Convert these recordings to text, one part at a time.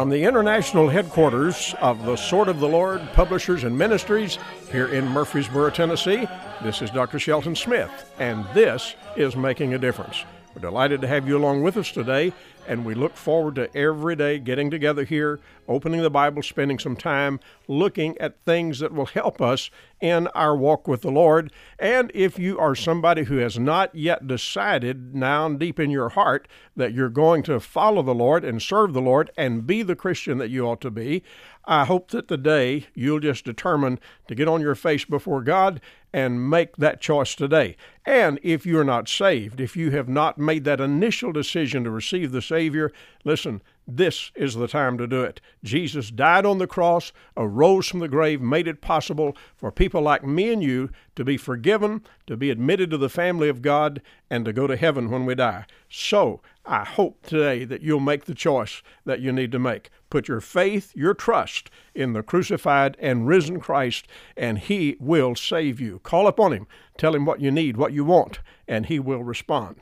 From the international headquarters of the Sword of the Lord Publishers and Ministries here in Murfreesboro, Tennessee, this is Dr. Shelton Smith, and this is Making a Difference. We're delighted to have you along with us today, and we look forward to every day getting together here, opening the Bible, spending some time looking at things that will help us in our walk with the Lord. And if you are somebody who has not yet decided down deep in your heart that you're going to follow the Lord and serve the Lord and be the Christian that you ought to be, I hope that today you'll just determine to get on your face before God and make that choice today. And if you're not saved, if you have not made that initial decision to receive the Savior, listen, this is the time to do it. Jesus died on the cross, arose from the grave, made it possible for people like me and you to be forgiven, to be admitted to the family of God, and to go to heaven when we die. So, I hope today that you'll make the choice that you need to make. Put your faith, your trust in the crucified and risen Christ, and He will save you. Call upon Him, tell Him what you need, what you want, and He will respond.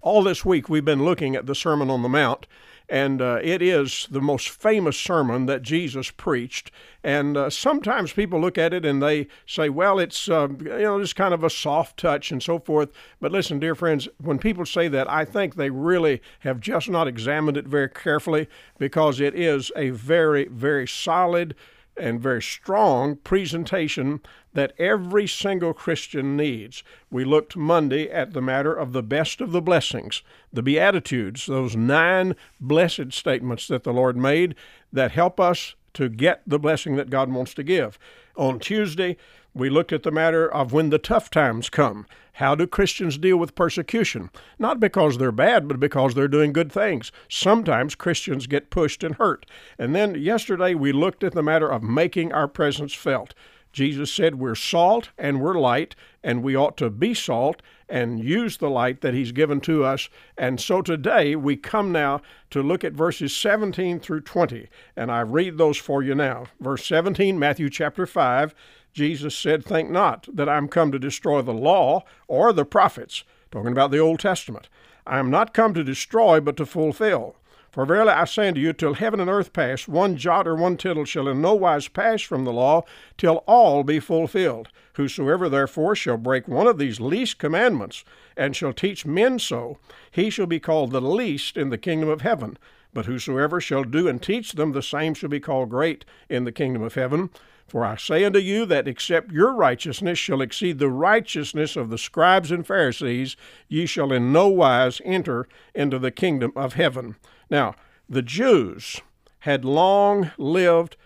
All this week, we've been looking at the Sermon on the Mount, and uh, it is the most famous sermon that Jesus preached. And uh, sometimes people look at it and they say, well, it's uh, you know just kind of a soft touch and so forth. But listen, dear friends, when people say that, I think they really have just not examined it very carefully because it is a very, very solid and very strong presentation that every single Christian needs. We looked Monday at the matter of the best of the blessings, the Beatitudes, those nine blessed statements that the Lord made that help us to get the blessing that God wants to give. On Tuesday, we looked at the matter of when the tough times come. How do Christians deal with persecution? Not because they're bad, but because they're doing good things. Sometimes Christians get pushed and hurt. And then yesterday we looked at the matter of making our presence felt. Jesus said we're salt and we're light, and we ought to be salt and use the light that He's given to us. And so today we come now to look at verses 17 through 20, and I read those for you now. Verse 17, Matthew chapter 5, Jesus said, Think not that I'm come to destroy the law or the prophets, talking about the Old Testament. I am not come to destroy, but to fulfill. For verily I say unto you, till heaven and earth pass, one jot or one tittle shall in no wise pass from the law, till all be fulfilled. Whosoever therefore shall break one of these least commandments, and shall teach men so, he shall be called the least in the kingdom of heaven. But whosoever shall do and teach them, the same shall be called great in the kingdom of heaven. For I say unto you that except your righteousness shall exceed the righteousness of the scribes and Pharisees, ye shall in no wise enter into the kingdom of heaven. Now, the Jews had long lived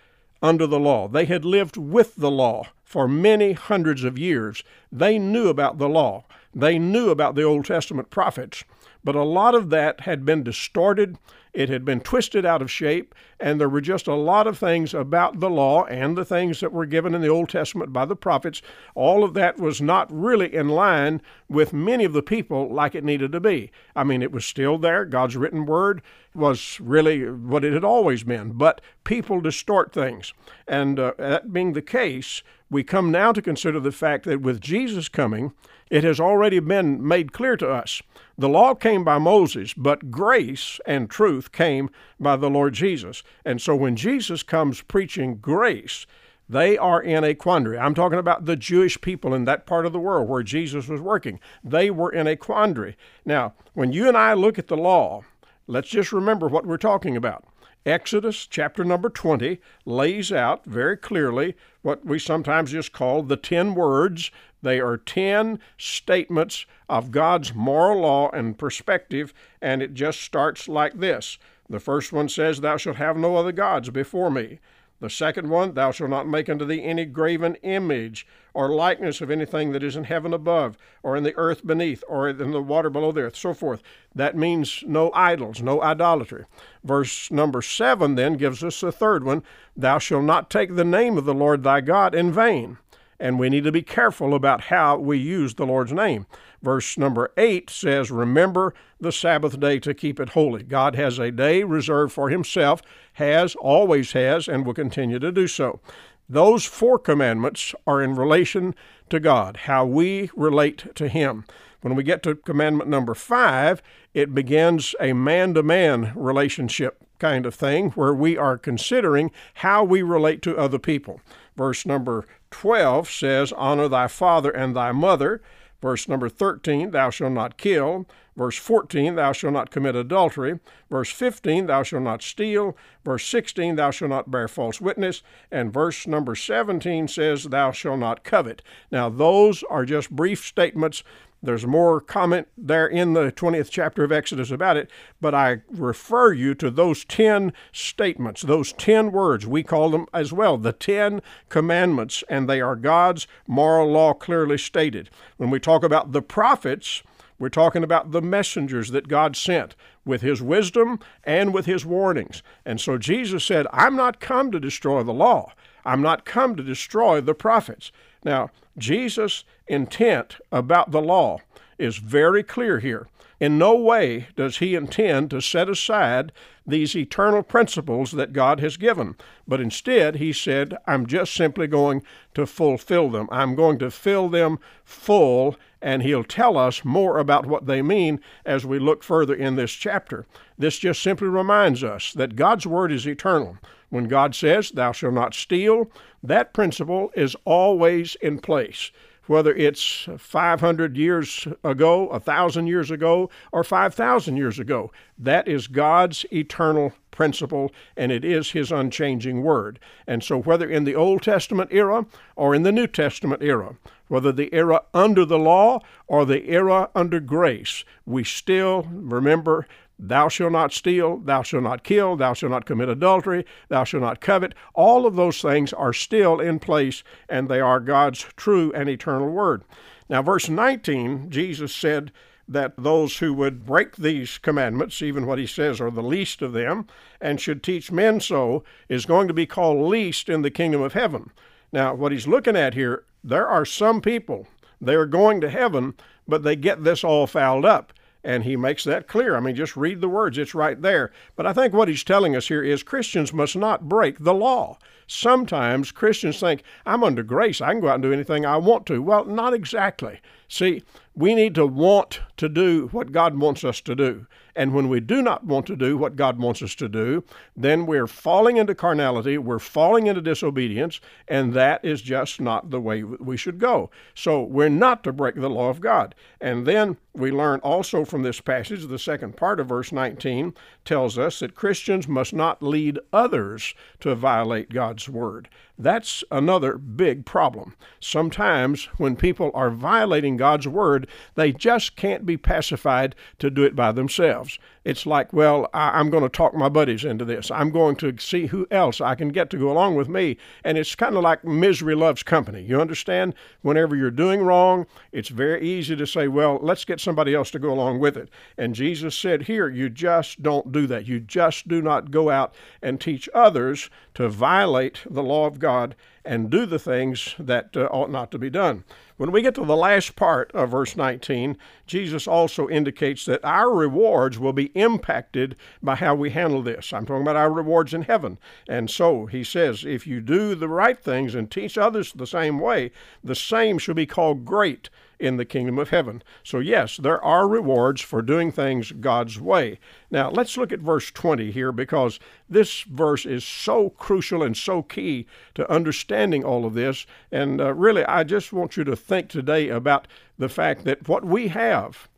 under the law. They had lived with the law for many hundreds of years. They knew about the law. They knew about the Old Testament prophets. But a lot of that had been distorted it had been twisted out of shape, and there were just a lot of things about the law and the things that were given in the Old Testament by the prophets. All of that was not really in line with many of the people like it needed to be. I mean, it was still there. God's written word was really what it had always been, but people distort things. And uh, that being the case, we come now to consider the fact that with Jesus coming, it has already been made clear to us. The law came by Moses, but grace and truth came by the Lord Jesus. And so when Jesus comes preaching grace, they are in a quandary. I'm talking about the Jewish people in that part of the world where Jesus was working. They were in a quandary. Now, when you and I look at the law, let's just remember what we're talking about. Exodus chapter number 20 lays out very clearly what we sometimes just call the 10 words. They are 10 statements of God's moral law and perspective, and it just starts like this. The first one says, Thou shalt have no other gods before me. The second one, thou shalt not make unto thee any graven image or likeness of anything that is in heaven above, or in the earth beneath, or in the water below the earth, so forth. That means no idols, no idolatry. Verse number seven then gives us the third one Thou shalt not take the name of the Lord thy God in vain and we need to be careful about how we use the Lord's name. Verse number 8 says, Remember the Sabbath day to keep it holy. God has a day reserved for Himself, has, always has, and will continue to do so. Those four commandments are in relation to God, how we relate to Him. When we get to commandment number five, it begins a man to man relationship kind of thing where we are considering how we relate to other people. Verse number 12 says, Honor thy father and thy mother. Verse number 13, Thou shalt not kill. Verse 14, Thou shalt not commit adultery. Verse 15, Thou shalt not steal. Verse 16, Thou shalt not bear false witness. And verse number 17 says, Thou shalt not covet. Now, those are just brief statements there's more comment there in the 20th chapter of Exodus about it, but I refer you to those 10 statements, those 10 words. We call them as well the 10 commandments, and they are God's moral law clearly stated. When we talk about the prophets, we're talking about the messengers that God sent with his wisdom and with his warnings. And so Jesus said, I'm not come to destroy the law. I'm not come to destroy the prophets. Now, Jesus' intent about the law is very clear here. In no way does he intend to set aside these eternal principles that God has given, but instead he said, I'm just simply going to fulfill them. I'm going to fill them full, and he'll tell us more about what they mean as we look further in this chapter. This just simply reminds us that God's Word is eternal. When God says, Thou shalt not steal, that principle is always in place. Whether it's 500 years ago, 1,000 years ago, or 5,000 years ago, that is God's eternal principle, and it is His unchanging Word. And so, whether in the Old Testament era or in the New Testament era, whether the era under the law or the era under grace, we still remember Thou shalt not steal, thou shalt not kill, thou shalt not commit adultery, thou shalt not covet. All of those things are still in place, and they are God's true and eternal word. Now, verse 19, Jesus said that those who would break these commandments, even what he says are the least of them, and should teach men so, is going to be called least in the kingdom of heaven. Now, what he's looking at here, there are some people, they are going to heaven, but they get this all fouled up. And he makes that clear. I mean, just read the words, it's right there. But I think what he's telling us here is Christians must not break the law. Sometimes Christians think, I'm under grace, I can go out and do anything I want to. Well, not exactly. See, we need to want to do what God wants us to do. And when we do not want to do what God wants us to do, then we're falling into carnality, we're falling into disobedience, and that is just not the way we should go. So we're not to break the law of God. And then we learn also from this passage, the second part of verse 19 tells us that Christians must not lead others to violate God's word. That's another big problem. Sometimes when people are violating God's word, they just can't be pacified to do it by themselves. It's like, well, I, am going to talk my buddies into this. I'm going to see who else I can get to go along with me. And it's kind of like misery loves company. You understand? Whenever you're doing wrong, it's very easy to say, well, let's get somebody else to go along with it. And Jesus said here, you just don't do that. You just do not go out and teach others to violate the law of God and do the things that uh, ought not to be done. When we get to the last part of verse 19, Jesus also indicates that our rewards will be impacted by how we handle this. I'm talking about our rewards in heaven. And so he says, if you do the right things and teach others the same way, the same shall be called great in the kingdom of heaven. So, yes, there are rewards for doing things God's way. Now, let's look at verse 20 here because this verse is so crucial and so key to understanding all of this. And uh, really, I just want you to think today about the fact that what we have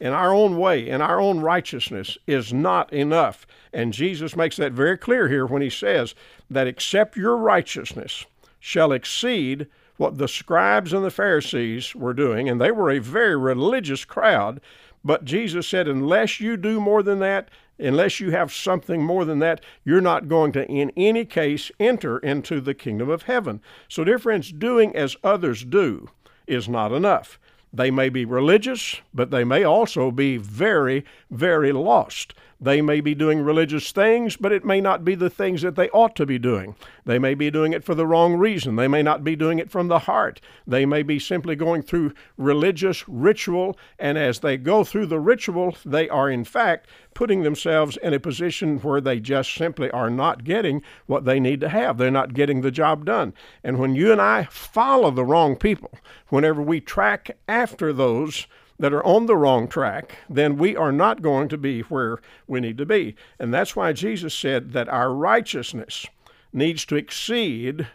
in our own way, in our own righteousness, is not enough. And Jesus makes that very clear here when he says that except your righteousness shall exceed what the scribes and the Pharisees were doing, and they were a very religious crowd. But Jesus said, unless you do more than that, unless you have something more than that, you're not going to, in any case, enter into the kingdom of heaven. So, dear friends, doing as others do is not enough. They may be religious, but they may also be very, very lost. They may be doing religious things, but it may not be the things that they ought to be doing. They may be doing it for the wrong reason. They may not be doing it from the heart. They may be simply going through religious ritual, and as they go through the ritual, they are in fact putting themselves in a position where they just simply are not getting what they need to have. They're not getting the job done. And when you and I follow the wrong people, whenever we track after those that are on the wrong track, then we are not going to be where we need to be. And that's why Jesus said that our righteousness needs to exceed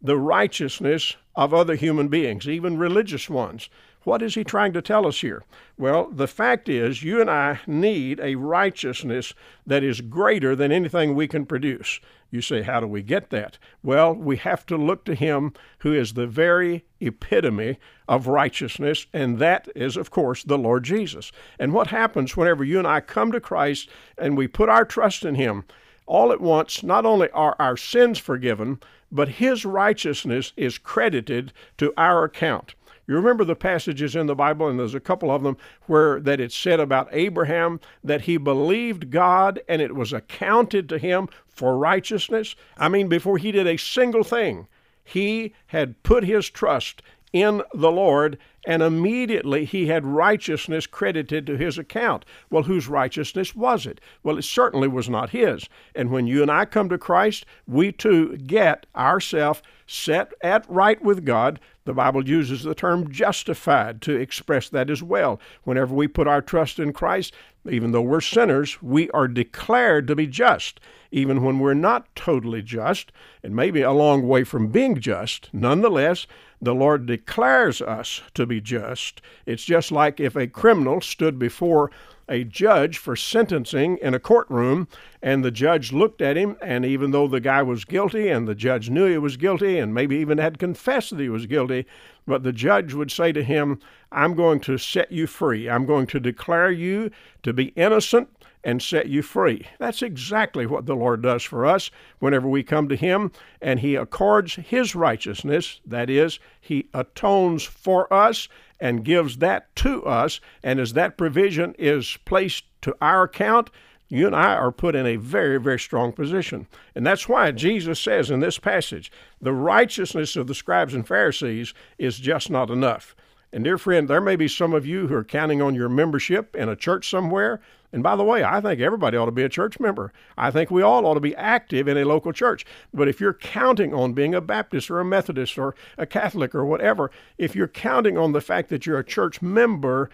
the righteousness of other human beings, even religious ones. What is he trying to tell us here? Well, the fact is, you and I need a righteousness that is greater than anything we can produce. You say, how do we get that? Well, we have to look to him who is the very epitome of righteousness, and that is, of course, the Lord Jesus. And what happens whenever you and I come to Christ and we put our trust in him? All at once, not only are our sins forgiven, but his righteousness is credited to our account. You remember the passages in the Bible, and there's a couple of them where that it said about Abraham that he believed God and it was accounted to him for righteousness. I mean, before he did a single thing, he had put his trust in the Lord, and immediately he had righteousness credited to his account. Well, whose righteousness was it? Well, it certainly was not his. And when you and I come to Christ, we too get ourselves set at right with God the Bible uses the term justified to express that as well. Whenever we put our trust in Christ, even though we're sinners, we are declared to be just. Even when we're not totally just, and maybe a long way from being just, nonetheless, the Lord declares us to be just. It's just like if a criminal stood before a judge for sentencing in a courtroom, and the judge looked at him, and even though the guy was guilty, and the judge knew he was guilty, and maybe even had confessed that he was guilty, but the judge would say to him, I'm going to set you free. I'm going to declare you to be innocent and set you free. That's exactly what the Lord does for us whenever we come to Him, and He accords His righteousness. That is, He atones for us and gives that to us. And as that provision is placed to our account, you and I are put in a very, very strong position. And that's why Jesus says in this passage the righteousness of the scribes and Pharisees is just not enough. And dear friend, there may be some of you who are counting on your membership in a church somewhere. And by the way, I think everybody ought to be a church member. I think we all ought to be active in a local church. But if you're counting on being a Baptist or a Methodist or a Catholic or whatever, if you're counting on the fact that you're a church member,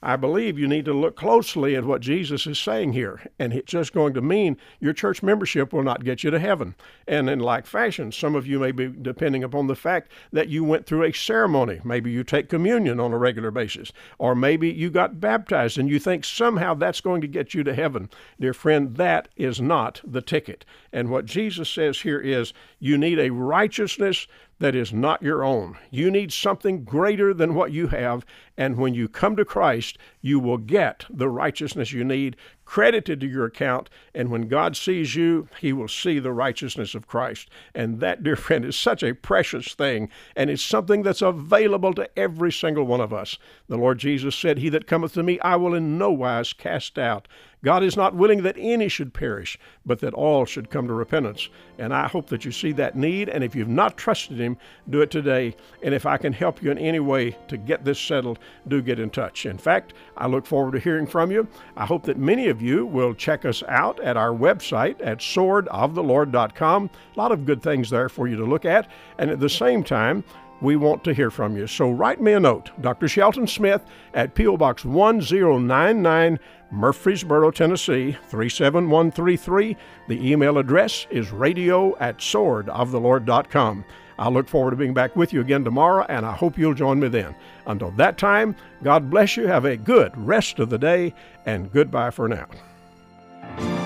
I believe you need to look closely at what Jesus is saying here. And it's just going to mean your church membership will not get you to heaven. And in like fashion, some of you may be depending upon the fact that you went through a ceremony. Maybe you take communion on a regular basis, or maybe you got baptized and you think somehow that's going to get you to heaven. Dear friend, that is not the ticket. And what Jesus says here is you need a righteousness that is not your own. You need something greater than what you have. And when you come to Christ, you will get the righteousness you need credited to your account. And when God sees you, he will see the righteousness of Christ. And that, dear friend, is such a precious thing. And it's something that's available to every single one of us. The Lord Jesus said, He that cometh to me, I will in no wise cast out. God is not willing that any should perish, but that all should come to repentance. And I hope that you see that need. And if you've not trusted Him, do it today. And if I can help you in any way to get this settled, do get in touch. In fact, I look forward to hearing from you. I hope that many of you will check us out at our website at swordoftheLord.com. A lot of good things there for you to look at. And at the same time, we want to hear from you. So write me a note, Dr. Shelton Smith at P.O. Box 1099, Murfreesboro, Tennessee 37133. The email address is radio at swordoftheLord.com. I look forward to being back with you again tomorrow, and I hope you'll join me then. Until that time, God bless you. Have a good rest of the day, and goodbye for now.